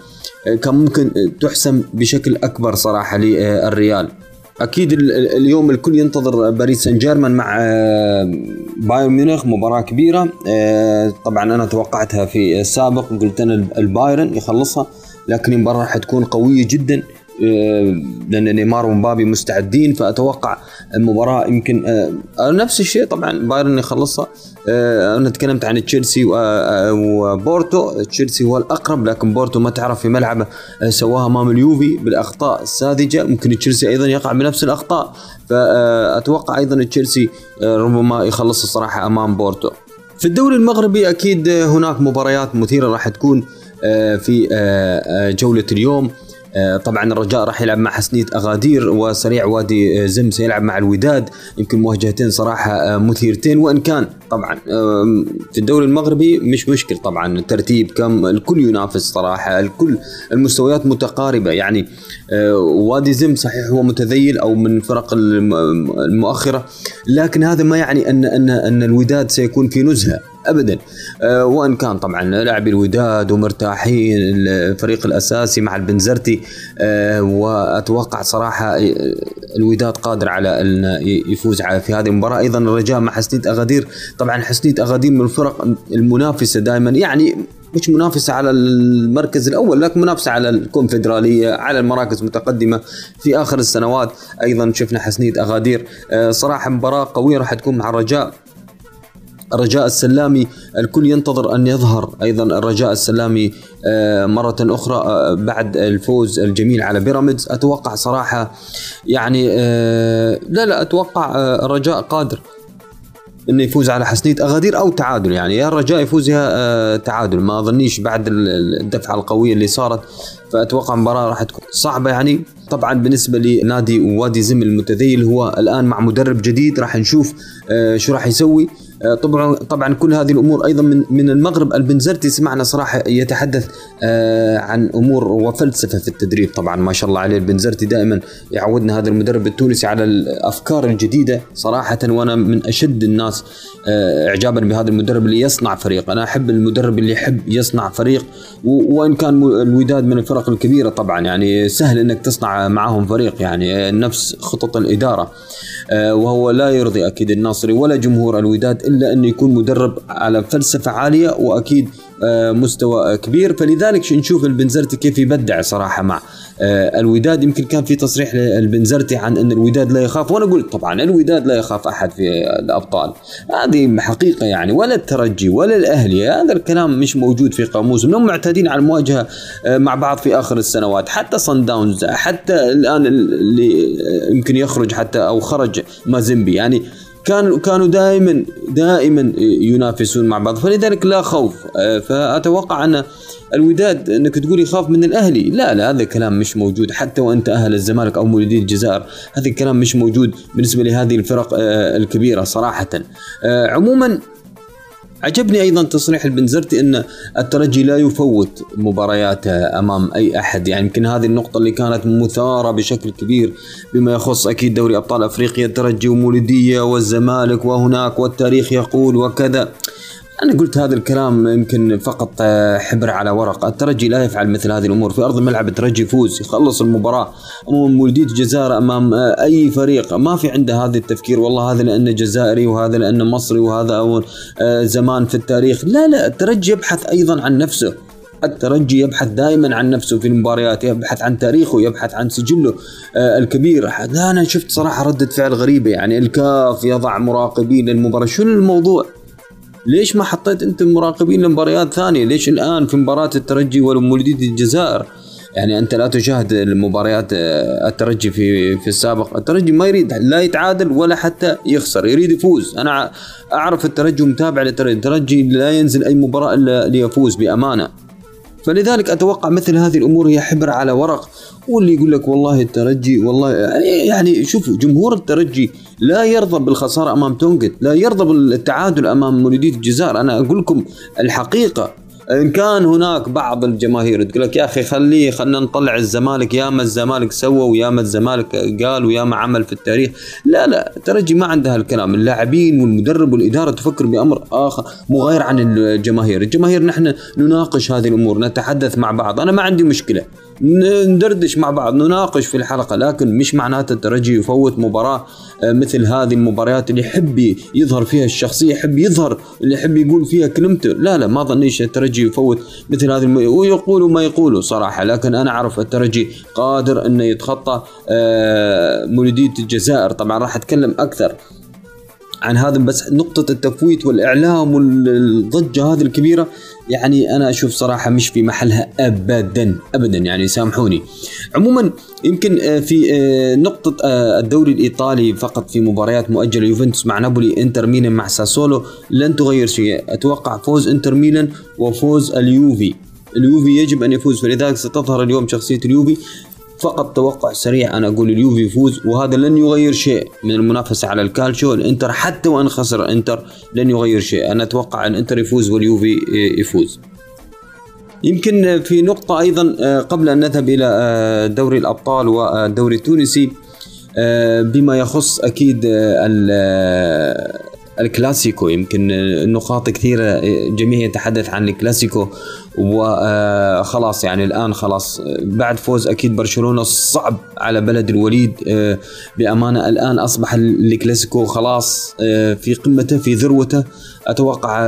كان ممكن تحسم بشكل أكبر صراحة للريال. أكيد اليوم الكل ينتظر باريس سان جيرمان مع بايرن ميونخ مباراة كبيرة. طبعا أنا توقعتها في السابق قلت أنا البايرن يخلصها لكن المباراة راح تكون قوية جدا. لأن نيمار ومبابي مستعدين فأتوقع المباراة يمكن نفس الشيء طبعا بايرن يخلصها. أنا تكلمت عن تشيلسي وبورتو. تشيلسي هو الأقرب لكن بورتو ما تعرف في ملعبه سواها أمام اليوفي بالأخطاء الساذجة. ممكن تشيلسي أيضا يقع بنفس الأخطاء فاتوقع أيضا تشيلسي ربما يخلص الصراحة أمام بورتو. في الدوري المغربي أكيد هناك مباريات مثيرة راح تكون في جولة اليوم. طبعا الرجاء راح يلعب مع حسنية أغادير وسريع وادي زم سيلعب مع الوداد. يمكن مواجهتين صراحة مثيرتين وإن كان طبعا في الدوري المغربي مش مشكل طبعا. الترتيب كم الكل ينافس صراحة الكل المستويات متقاربة. يعني وادي زم صحيح هو متذيل أو من الفرق المؤخرة لكن هذا ما يعني أن أن أن الوداد سيكون في نزهة. ابدا. أه وإن كان طبعا لاعبي الوداد ومرتاحين الفريق الأساسي مع البنزرتي أه وأتوقع صراحة الوداد قادر على أن يفوز في هذه المباراة. أيضا الرجاء مع حسنيه أغادير. طبعا حسنيه أغادير من الفرق المنافسة دائما يعني مش منافسة على المركز الأول لكن منافسة على الكونفدرالية على المراكز المتقدمة في آخر السنوات. أيضا شفنا حسنية أغادير. صراحة مباراة قوية راح تكون مع الرجاء. الرجاء السلامي الكل ينتظر أن يظهر أيضا الرجاء السلامي مرة أخرى بعد الفوز الجميل على بيراميدز. أتوقع صراحة يعني لا لا أتوقع الرجاء قادر إنه يفوز على حسنيه أغادير أو تعادل. يعني يا الرجاء يفوز يا آه، تعادل. ما أظنيش بعد الدفعة القوية اللي صارت فأتوقع المباراه راح تكون صعبة. يعني طبعا بالنسبة لنادي وادي زم المتذيل هو الآن مع مدرب جديد راح نشوف آه، شو راح يسوي. آه، طبعا طبعا كل هذه الأمور أيضا من من المغرب. البنزرتي سمعنا صراحة يتحدث آه، عن أمور وفلسفة في التدريب. طبعا ما شاء الله عليه البنزرتي دائما يعودنا هذا المدرب التونسي على الأفكار الجديدة. صراحة وأنا من أشد الناس آه، اعجابا بهذا المدرب اللي يصنع فريق. أنا أحب المدرب اللي يحب يصنع فريق وإن كان الوداد من الفرق الكبيرة طبعا. يعني سهل إنك تصنع معهم فريق يعني نفس خطط الإدارة. وهو لا يرضي أكيد الناصري ولا جمهور الوداد إلا انه يكون مدرب على فلسفة عالية وأكيد آه، مستوى كبير. فلذلك نشوف البنزرتي كيف يبدع صراحة مع آه، الوداد. يمكن كان في تصريح للبنزرتي عن أن الوداد لا يخاف. وأنا قلت طبعا الوداد لا يخاف أحد في الأبطال. هذه حقيقة يعني ولا الترجي ولا الأهلي. هذا الكلام مش موجود في قاموسهم هم معتادين على المواجهة آه، مع بعض في آخر السنوات. حتى صن داونز حتى الآن اللي يمكن يخرج حتى أو خرج مازيمبي. يعني كانوا كانوا دائما دائما ينافسون مع بعض. فلذلك لا خوف. آه، فأتوقع أن الوداد أنك تقول يخاف من الأهلي. لا لا هذا الكلام مش موجود. حتى وأنت أهل الزمالك أو مولودي الجزائر هذا الكلام مش موجود بالنسبة لهذه الفرق آه، الكبيرة صراحة. آه، عموما عجبني أيضا تصريح البنزرتي إن الترجي لا يفوت مبارياته أمام أي أحد. يعني يمكن هذه النقطة اللي كانت مثارة بشكل كبير بما يخص أكيد دوري أبطال أفريقيا. الترجي ومولوديه والزمالك وهناك والتاريخ يقول وكذا. أنا قلت هذا الكلام يمكن فقط آه، حبر على ورق. الترجي لا يفعل مثل هذه الأمور. في أرض الملعب الترجي يفوز يخلص المباراة. أمام مولودية الجزائر أمام آه، أي فريق. ما في عنده هذا التفكير. والله هذا لأنه جزائري وهذا لأنه مصري وهذا أول آه، زمان في التاريخ. لا لا الترجي يبحث أيضا عن نفسه. الترجي يبحث دائما عن نفسه في المباريات يبحث عن تاريخه يبحث عن سجله الكبير. أنا شفت صراحة ردة فعل غريبة. يعني الكاف يضع مراقبين للمباراة. شنو الموضوع؟ ليش ما حطيت انت مراقبين لمباريات ثانية؟ ليش الآن في مباراة الترجي والمولودية الجزائر؟ يعني أنت لا تشاهد المباريات آه، الترجي في في السابق. الترجي ما يريد لا يتعادل ولا حتى يخسر يريد يفوز. أنا أعرف الترجي متابع للترجي الترجي لا ينزل أي مباراة إلا ليفوز بأمانة. فلذلك أتوقع مثل هذه الأمور هي حبر على ورق. واللي يقول لك والله الترجي والله يعني شوف جمهور الترجي لا يرضى بالخسارة أمام تونجت لا يرضى بالتعادل أمام مولوديه الجزائر. أنا أقول لكم الحقيقة إن كان هناك بعض الجماهير تقول لك يا أخي خليه خلينا نطلع الزمالك يا ما الزمالك سوى ويا ما الزمالك قال ويا ما عمل في التاريخ. لا لا ترجي ما عندها الكلام. اللاعبين والمدرب والإدارة تفكر بأمر آخر مغاير عن الجماهير. الجماهير نحن نناقش هذه الأمور نتحدث مع بعض. أنا ما عندي مشكلة. ندردش مع بعض نناقش في الحلقة لكن مش معناته الترجي يفوت مباراة. مثل هذه المباريات اللي يحب يظهر فيها الشخصية يحب يظهر اللي يحب يقول فيها كلمته. لا لا ما ظنيش الترجي يفوت مثل هذه الم... ويقولوا ما يقولوا صراحة. لكن أنا أعرف الترجي قادر إنه يتخطى آه، مولوديه الجزائر. طبعا راح أتكلم أكثر. عن هذا بس نقطة التفويت والإعلام والضجة هذه الكبيرة يعني أنا أشوف صراحة مش في محلها أبدا أبدا يعني سامحوني. عموما يمكن آه، في آه، نقطة آه، الدوري الإيطالي فقط في مباريات مؤجلة يوفنتوس مع نابولي إنتر ميلان مع ساسولو لن تغير شيء. أتوقع فوز إنتر ميلان وفوز اليوفي. اليوفي يجب أن يفوز فلذلك ستظهر اليوم شخصية اليوفي. فقط توقع سريع أنا أقول اليوفي يفوز وهذا لن يغير شيء من المنافسة على الكالشيو الإنتر حتى وإن خسر الإنتر لن يغير شيء. أنا أتوقع الإنتر يفوز واليوفي يفوز. يمكن في نقطة أيضا آه، قبل أن نذهب إلى آه، دوري الأبطال والدوري التونسي آه، بما يخص أكيد الكلاسيكو. يمكن النقاط كثيرة جميع يتحدث عن الكلاسيكو وخلاص يعني الآن خلاص بعد فوز أكيد برشلونة صعب على بلد الوليد بأمانة. الآن أصبح الكلاسيكو خلاص في قمته في ذروته. أتوقع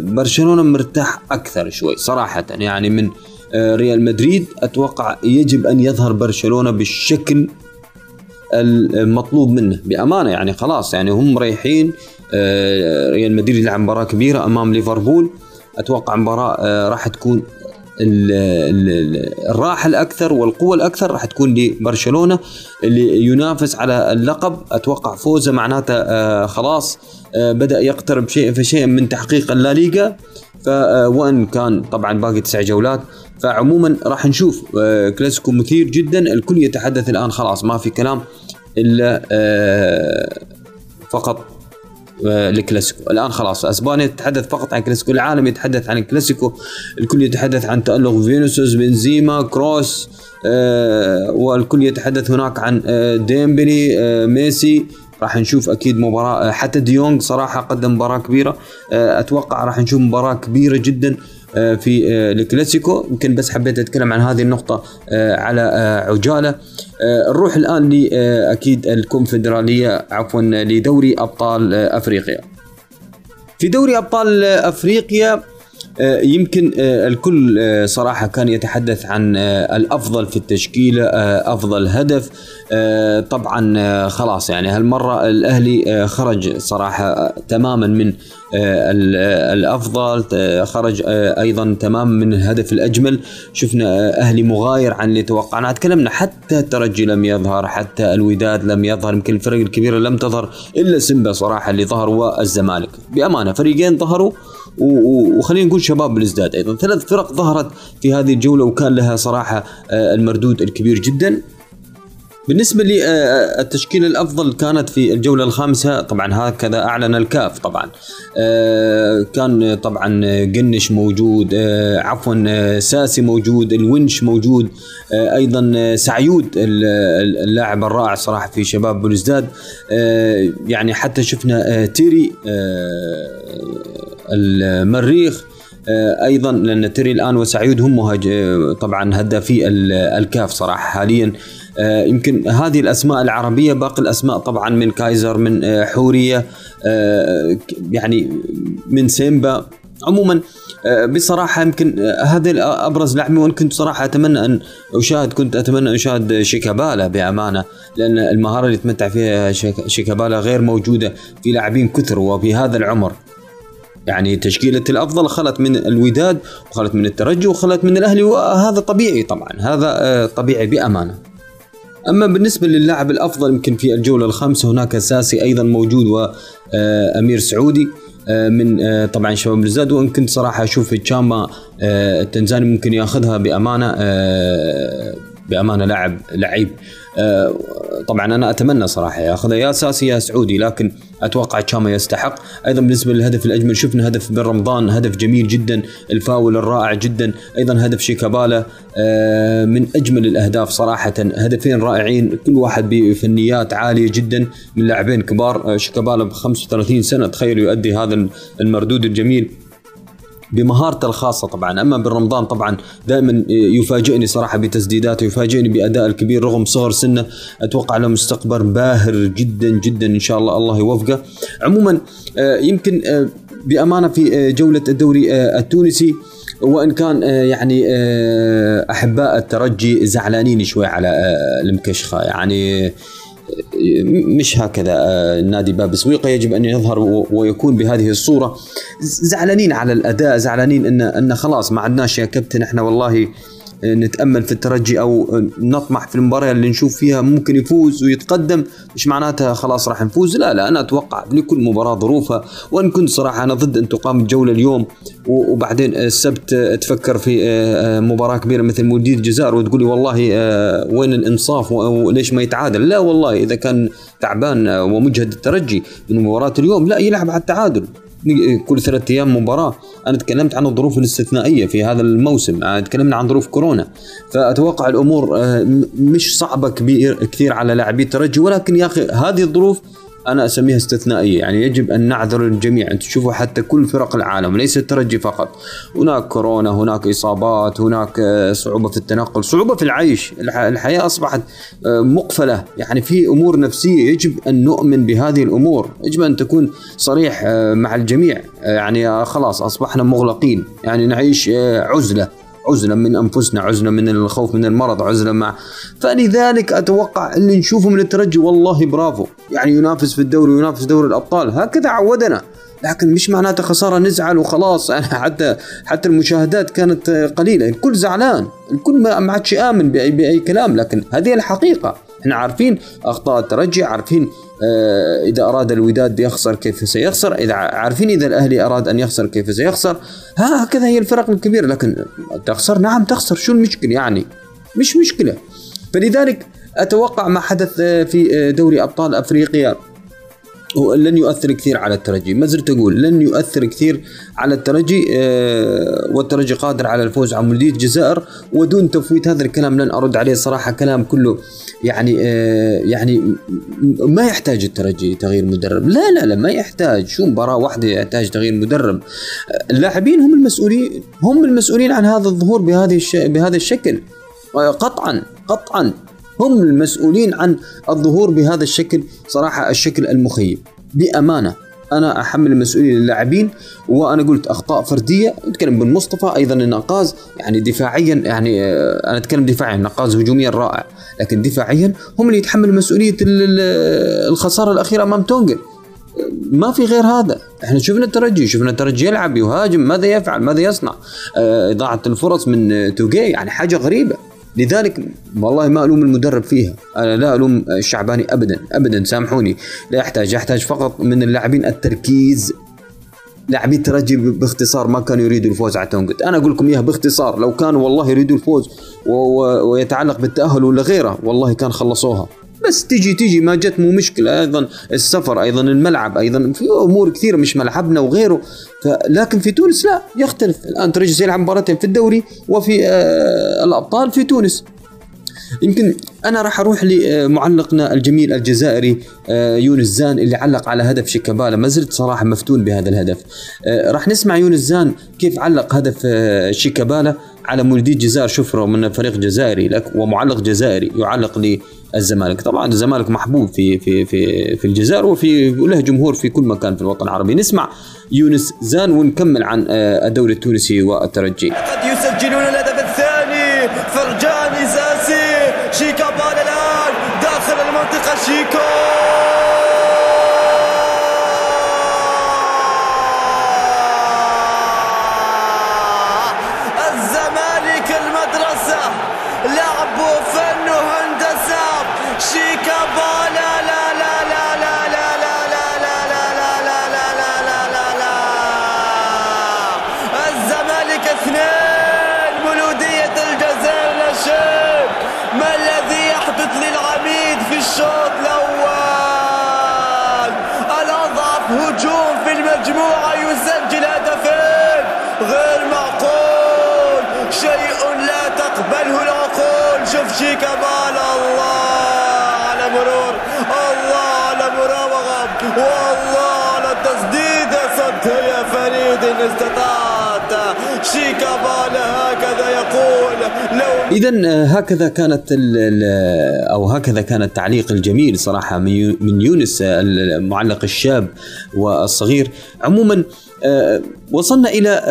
برشلونة مرتاح أكثر شوي صراحة. يعني من ريال مدريد أتوقع يجب أن يظهر برشلونة بالشكل المطلوب منه بأمانة. يعني خلاص يعني هم مريحين آه، ريال مدريد يلعب مباراة كبيرة أمام ليفربول. أتوقع مباراة آه، راح تكون الراحة الأكثر والقوة الأكثر راح تكون لبرشلونة اللي ينافس على اللقب. أتوقع فوزه معناته آه خلاص آه بدأ يقترب شيء فشيء من تحقيق الليغا وإن كان طبعا باقي تسع جولات. فعموما راح نشوف آه كلاسيكو مثير جدا. الكل يتحدث الآن خلاص ما في كلام إلا آه فقط الكلاسيكو. الآن خلاص أسبانيا تتحدث فقط عن كلاسيكو العالم يتحدث عن الكلاسيكو الكل يتحدث عن تألق فينيسيوس بنزيما كروس آه والكل يتحدث هناك عن آه ديمبيلي آه ميسي. راح نشوف أكيد مباراة حتى ديونج صراحة قدم مباراة كبيرة أتوقع راح نشوف مباراة كبيرة جدا. في الكلاسيكو يمكن بس حبيت أتكلم عن هذه النقطة على عجالة. نروح الآن لأكيد الكونفدرالية عفوا لدوري أبطال أفريقيا. في دوري أبطال أفريقيا يمكن الكل صراحة كان يتحدث عن الأفضل في التشكيلة أفضل هدف. طبعا خلاص يعني هالمرة الأهلي خرج صراحة تماما من الأفضل خرج أيضا تماما من الهدف الأجمل. شفنا أهلي مغاير عن اللي توقعنا تكلمنا حتى الترجي لم يظهر حتى الوداد لم يظهر يمكن الفرق الكبيره لم تظهر إلا سيمبا صراحة اللي ظهر والزمالك. بأمانة فريقين ظهروا وخلينا نقول شباب بلزداد أيضا. ثلاث فرق ظهرت في هذه الجولة وكان لها صراحة المردود الكبير جدا. بالنسبة للتشكيلة الأفضل كانت في الجولة الخامسة. طبعا هكذا أعلن الكاف طبعا. كان طبعا قنش موجود عفوا ساسي موجود الونش موجود أيضا سعيود اللاعب الرائع صراحة في شباب بلوزداد يعني حتى شفنا تيري المريخ. أيضا لأن تيري الآن وسعيود هم مهاج طبعا هدافي الكاف صراحة حاليا. يمكن هذه الأسماء العربية باقي الأسماء طبعا من كايزر من حورية يعني من سيمبا. عموما بصراحة يمكن هذا ابرز لاعبين وان كنت صراحة أتمنى أن أشاهد كنت أتمنى أن أشاهد شيكابالا بأمانة لأن المهارة اللي يتمتع فيها شيكابالا غير موجودة في لاعبين كثر وفي هذا العمر. يعني تشكيلة الأفضل خلت من الوداد وخلت من الترجي وخلت من الأهلي وهذا طبيعي طبعا هذا طبيعي بأمانة. أما بالنسبة للاعب الأفضل يمكن في الجولة الخامسة هناك ساسي أيضا موجود وأمير سعودي من طبعا شباب الزاد وإن كنت صراحة أشوف تشاما التنزاني ممكن يأخذها بأمانة بأمانة لاعب لعيب. طبعا أنا أتمنى صراحة ياخذها يا ساسي يا سعودي لكن أتوقع تشاما يستحق. أيضا بالنسبة للهدف الأجمل شفنا هدف بن رمضان هدف جميل جدا الفاول الرائع جدا أيضا هدف شيكابالا من أجمل الأهداف صراحة. هدفين رائعين كل واحد بفنيات عالية جدا من لاعبين كبار شيكابالا ب 35 سنة تخيل يؤدي هذا المردود الجميل. بمهارته الخاصة طبعا. أما بن رمضان طبعا دائما يفاجئني صراحة بتسديداته يفاجئني بأداء الكبير رغم صغر سنه. أتوقع له مستقبل باهر جدا جدا إن شاء الله الله يوفقه. عموما يمكن بأمانة في جولة الدوري التونسي وإن كان يعني أحباء الترجي زعلانين شوي على المكشخة. يعني مش هكذا نادي باب سويقة. يجب أن يظهر ويكون بهذه الصورة. زعلانين على الأداء زعلانين ان إن خلاص ما عدناش يا كابتن. إحنا والله نتأمل في الترجي أو نطمح في المباراة اللي نشوف فيها ممكن يفوز ويتقدم مش معناتها؟ خلاص راح نفوز. لا لا أنا أتوقع لكل مباراة ظروفها وإن كنت صراحة أنا ضد ان تقام الجولة اليوم. وبعدين السبت تفكر في مباراة كبيرة مثل مولوديه الجزائر وتقولي والله وين الإنصاف؟ وليش ما يتعادل؟ لا والله إذا كان تعبان ومجهد الترجي من مباراة اليوم لا يلعب على التعادل. كل ثلاثة أيام مباراة. أنا تكلمت عن الظروف الاستثنائية في هذا الموسم. تكلمنا عن ظروف كورونا. فأتوقع الأمور مش صعبة كبير كثير على لاعبي الترجي. ولكن يا أخي هذه الظروف أنا أسميها استثنائية يعني يجب أن نعذر الجميع أنتم تشوفوا حتى كل فرق العالم ليس الترجي فقط. هناك كورونا هناك إصابات هناك صعوبة في التنقل صعوبة في العيش. الحياة أصبحت مقفلة. يعني في أمور نفسية يجب أن نؤمن بهذه الأمور. يجب أن تكون صريح مع الجميع. يعني خلاص أصبحنا مغلقين. يعني نعيش عزلة. عزله من أنفسنا عزله من الخوف من المرض عزله مع فلذلك أتوقع اللي نشوفه من الترجي والله برافو. يعني ينافس في الدوري وينافس دوري الأبطال. هكذا عودنا. لكن مش معناته خسارة نزعل وخلاص. يعني حتى حتى المشاهدات كانت قليلة. الكل زعلان. الكل ما عادش امن باي بأي كلام. لكن هذه الحقيقة. إحنا عارفين أخطاء الترجي عارفين آه إذا أراد الوداد يخسر كيف سيخسر؟ إذا عارفين إذا الأهلي أراد أن يخسر كيف سيخسر؟ ها هكذا هي الفرق الكبيرة لكن تخسر؟ نعم تخسر. شو المشكلة يعني؟ مش مشكلة. فلذلك أتوقع ما حدث في دوري أبطال أفريقيا لن يؤثر كثير على الترجي. ما زلت أقول لن يؤثر كثير على الترجي آه والترجي قادر على الفوز على مولودية الجزائر ودون تفويت هذا الكلام لن أرد عليه صراحة كلام كله يعني آه يعني ما يحتاج الترجي تغيير مدرب. لا لا لا ما يحتاج. شو مباراة واحدة يحتاج تغيير مدرب. اللاعبين هم المسؤولين هم المسؤولين عن هذا الظهور بهذه بهذا الشكل. قطعا قطعا. هم المسؤولين عن الظهور بهذا الشكل صراحة الشكل المخيب. بأمانة أنا أحمل المسؤولية للاعبين وأنا قلت أخطاء فردية. نتكلم بن مصطفى أيضا النقاز يعني دفاعيا يعني أنا أتكلم دفاعيا نقاز هجوميا رائع. لكن دفاعيا هم اللي يتحملوا مسؤولية الخسارة الأخيرة أمام تونجل ما في غير هذا. إحنا شفنا الترجي شفنا الترجي يلعب يهاجم ماذا يفعل ماذا يصنع؟ إضاعة الفرص من توجي يعني حاجة غريبة. لذلك والله ما ألوم المدرب فيها. أنا لا ألوم الشعباني ابدا ابدا سامحوني. لا يحتاج يحتاج فقط من اللاعبين التركيز. لاعبي الترجي باختصار ما كانوا يريدوا الفوز على تونجت أنا أقول لكم إياها باختصار. لو كانوا والله يريدوا الفوز. ويتعلق بالتأهل ولا غيره والله كان خلصوها. بس تيجي تيجي ما جت مو مشكلة. أيضا السفر أيضا الملعب أيضا في أمور كثيرة مش ملعبنا وغيره. لكن في تونس لا يختلف. الآن ترجي سيلعب مباراتين في الدوري وفي آه الأبطال في تونس. يمكن أنا راح أروح لمعلقنا الجميل الجزائري يونس زان اللي علق على هدف شيكابالا ما زلت صراحة مفتون بهذا الهدف. راح نسمع يونس زان كيف علق هدف شيكابالا على مولودية الجزائر شفره من فريق جزائري لك ومعلق جزائري يعلق للزمالك طبعا الزمالك محبوب في في في في الجزائر وفي له جمهور في كل مكان في الوطن العربي. نسمع يونس زان ونكمل عن الدوري التونسي والترجي. قد يسجلون هجوم في المجموعة يسجل هدفين. غير معقول. شيء لا تقبله العقول. شوف شيكابالا الله على مرور. الله على مراوغة. والله على التسديد صد يا فريد إن استطعت. شيكابالا هكذا يقول. لو اذا هكذا كانت ال أو هكذا كان التعليق الجميل صراحة من من يونس المعلق الشاب والصغير. عموما وصلنا إلى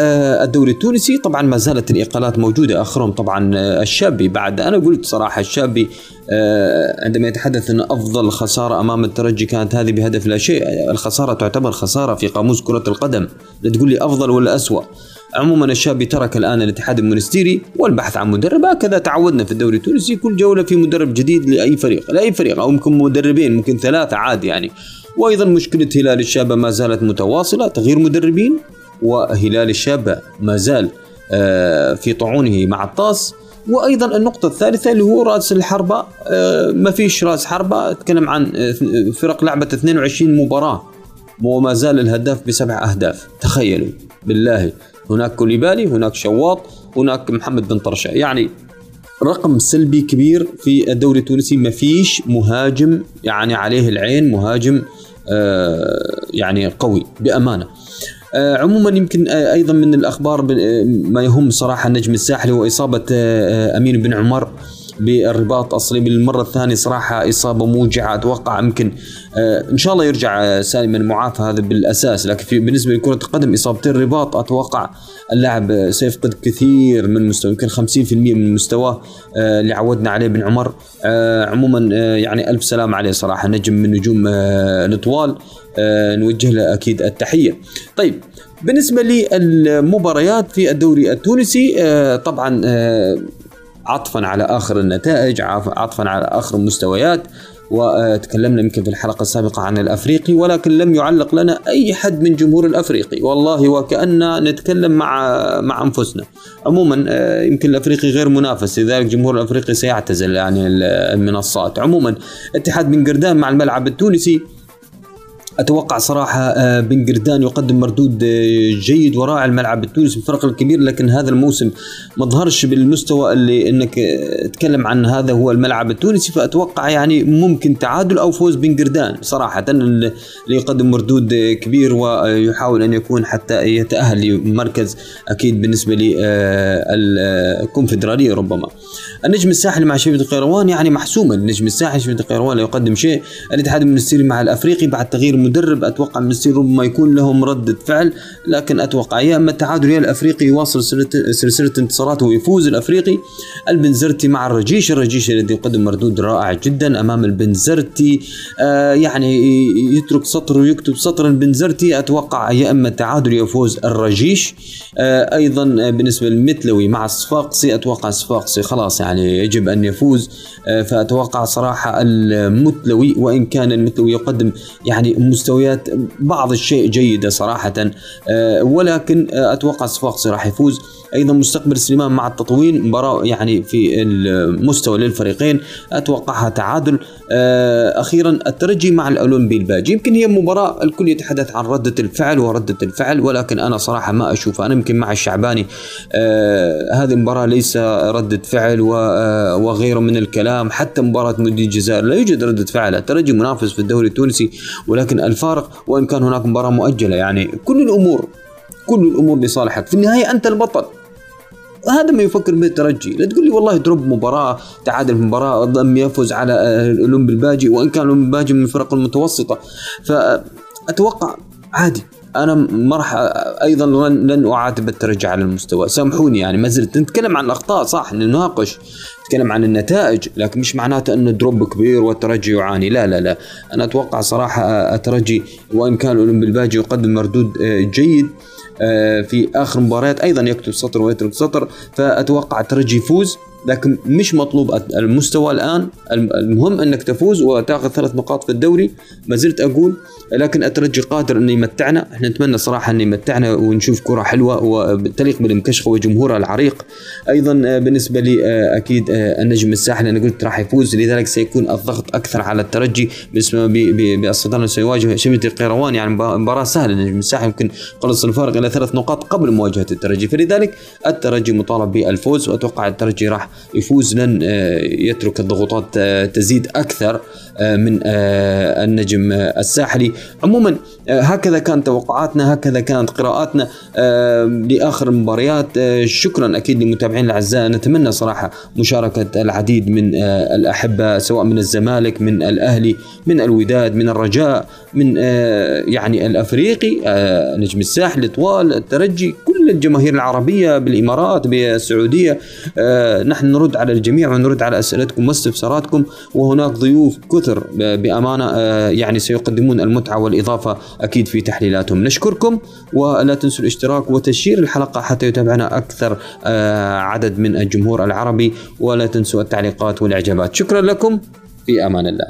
الدوري التونسي. طبعا ما زالت الإقالات موجودة أخرهم طبعا الشابي بعد. أنا قلت صراحة الشابي عندما يتحدث إن أفضل خسارة أمام الترجي كانت هذه بهدف لا شيء. الخسارة تعتبر خسارة في قاموس كرة القدم. لا تقول لي أفضل ولا أسوأ. عموما الشابي ترك الآن الاتحاد المونستيري والبحث عن مدرب. هكذا تعودنا في الدوري التونسي كل جولة في مدرب جديد لأي فريق. لأي فريق أو ممكن مدربين ممكن ثلاثة عادي يعني. وأيضا مشكلة هلال الشابه ما زالت متواصلة تغيير مدربين وهلال الشابه ما زال في طعونه مع الطاس. وأيضا النقطة الثالثة اللي هو رأس الحربة ما فيش رأس حربة أتكلم عن فرق لعبت 22 مباراة وما زال الهداف بسبع أهداف. تخيلوا بالله هناك كوليبالي هناك شواط هناك محمد بن طرشه يعني رقم سلبي كبير في الدوري التونسي. ما فيش مهاجم يعني عليه العين مهاجم آه يعني قوي بأمانة. آه عموما يمكن آه أيضا من الأخبار ما يهم صراحة النجم الساحلي واصابه أمين بن عمر. بالرباط الصليبي للمره الثانية صراحة إصابة موجعة أتوقع يمكن آه، إن شاء الله يرجع آه، سالما معافى هذا بالأساس لكن في بالنسبة لكرة القدم إصابتين الرباط أتوقع اللاعب آه، سيفقد كثير من مستوى يمكن 50% من مستواه اللي عودنا عليه بن عمر عموما يعني ألف سلام عليه صراحة نجم من نجوم الأطوال نوجه له أكيد التحية. طيب بالنسبة للمباريات في الدوري التونسي طبعا عطفا على آخر النتائج عطفا على آخر المستويات. وتكلمنا يمكن في الحلقة السابقة عن الأفريقي ولكن لم يعلق لنا أي حد من جمهور الأفريقي. والله وكأننا نتكلم مع مع أنفسنا. عموما آه، يمكن الأفريقي غير منافس لذلك جمهور الأفريقي سيعتزل يعني المنصات. عموما اتحاد بن قردان مع الملعب التونسي أتوقع صراحة آه، بن قردان يقدم مردود آه، جيد وراعي الملعب التونسي بالفرق الكبير لكن هذا الموسم ما ظهرش بالمستوى اللي إنك آه، تتكلم عن هذا هو الملعب التونسي. فأتوقع يعني ممكن تعادل أو فوز بن قردان صراحة اللي يقدم مردود كبير ويحاول أن يكون حتى يتأهل لمركز أكيد بالنسبة للكونفدراليه ربما. النجم الساحلي مع شبيبة القيروان يعني محسومه النجم الساحلي شبيبة القيروان لا يقدم شيء. الاتحاد المنستيري مع الأفريقي بعد تغيير مدرب أتوقع المنستيري ربما يكون لهم رده فعل لكن أتوقع يا أما التعادل يا الأفريقي يواصل سلسله انتصاراته ويفوز الأفريقي. البنزرتي مع الرجيش الرجيش الذي يقدم مردود رائع جدا أمام البنزرتي. آه يعني يترك سطر ويكتب سطر البنزرتي أتوقع يا أما التعادل يفوز الرجيش. آه أيضا بالنسبة للمثلوي مع الصفاقسي أتوقع الصفاقسي خلاص يعني يجب أن يفوز. آه فأتوقع صراحة المثلوي وإن كان المثلوي يقدم يعني مستويات بعض الشيء جيدة صراحة. آه ولكن أتوقع الصفاقسي راح يفوز. أيضا مستقبل سليمان مع التطوين مباراة يعني في المستوى للفريقين أتوقعها تعادل. آه، أخيرا الترجي مع الأولمبي الباجي. يمكن هي مباراة الكل يتحدث عن ردة الفعل ورده الفعل ولكن أنا صراحة ما أشوف أنا يمكن مع الشعباني آه هذه المباراة ليس ردة فعل آه، وغيره من الكلام. حتى مباراة مدي الجزائر لا يوجد ردة فعل. الترجي منافس في الدوري التونسي ولكن الفارق وإن كان هناك مباراة مؤجلة. يعني كل الأمور كل الأمور لصالحك. في النهاية أنت البطل. هذا ما يفكر به الترجي. لا تقول لي والله دروب مباراة تعادل في مباراة ضم يفوز على الأولمب الباجي وإن كان الأولمب الباجي من الفرق المتوسطة. فأتوقع عادي. أنا ما راح أيضا لن أعاتب الترجي على المستوى. سامحوني يعني ما زلت نتكلم عن الأخطاء صح نناقش نتكلم عن النتائج لكن مش معناته إنه دروب كبير والترجي يعاني. لا لا لا. أنا أتوقع صراحة الترجي وإن كان الاولمبي الباجي يقدم مردود جيد في آخر مباريات أيضا يكتب سطر ويترك سطر فأتوقع الترجي يفوز. لكن مش مطلوب المستوى الآن. المهم أنك تفوز وتأخذ ثلاث نقاط في الدوري. ما زلت أقول لكن الترجي قادر انه يمتعنا. إحنا نتمنى صراحة انه يمتعنا ونشوف كرة حلوة وتليق بالمكشخه وجمهورها العريق. أيضا آه، بالنسبة لي آه، أكيد آه، النجم الساحلي أنا قلت راح يفوز. لذلك سيكون الضغط أكثر على الترجي بالنسبة بالصداره سيواجه شبيبه القيروان. يعني مباراة سهلة. النجم الساحلي يمكن قلص الفارق إلى ثلاث نقاط قبل مواجهة الترجي. فلذلك الترجي مطالب بالفوز. وأتوقع الترجي راح يفوز لن يترك الضغوطات تزيد أكثر. من النجم الساحلي. عموما آه، هكذا كانت توقعاتنا هكذا كانت قراءاتنا آه، لآخر المباريات. آه، شكرا أكيد للمتابعين الأعزاء. نتمنى صراحة مشاركة العديد من الأحبة سواء من الزمالك من الأهلي من الوداد من الرجاء من يعني الأفريقي نجم الساحل طوال الترجي كل الجماهير العربية بالإمارات بالسعودية. نحن نرد على الجميع ونرد على أسئلتكم واستفساراتكم وهناك ضيوف كثر بأمانة يعني سيقدمون المتعة والإضافة أكيد في تحليلاتهم. نشكركم ولا تنسوا الاشتراك وتشير الحلقة حتى يتابعنا أكثر آه، عدد من الجمهور العربي ولا تنسوا التعليقات والإعجابات. شكرا لكم في أمان الله.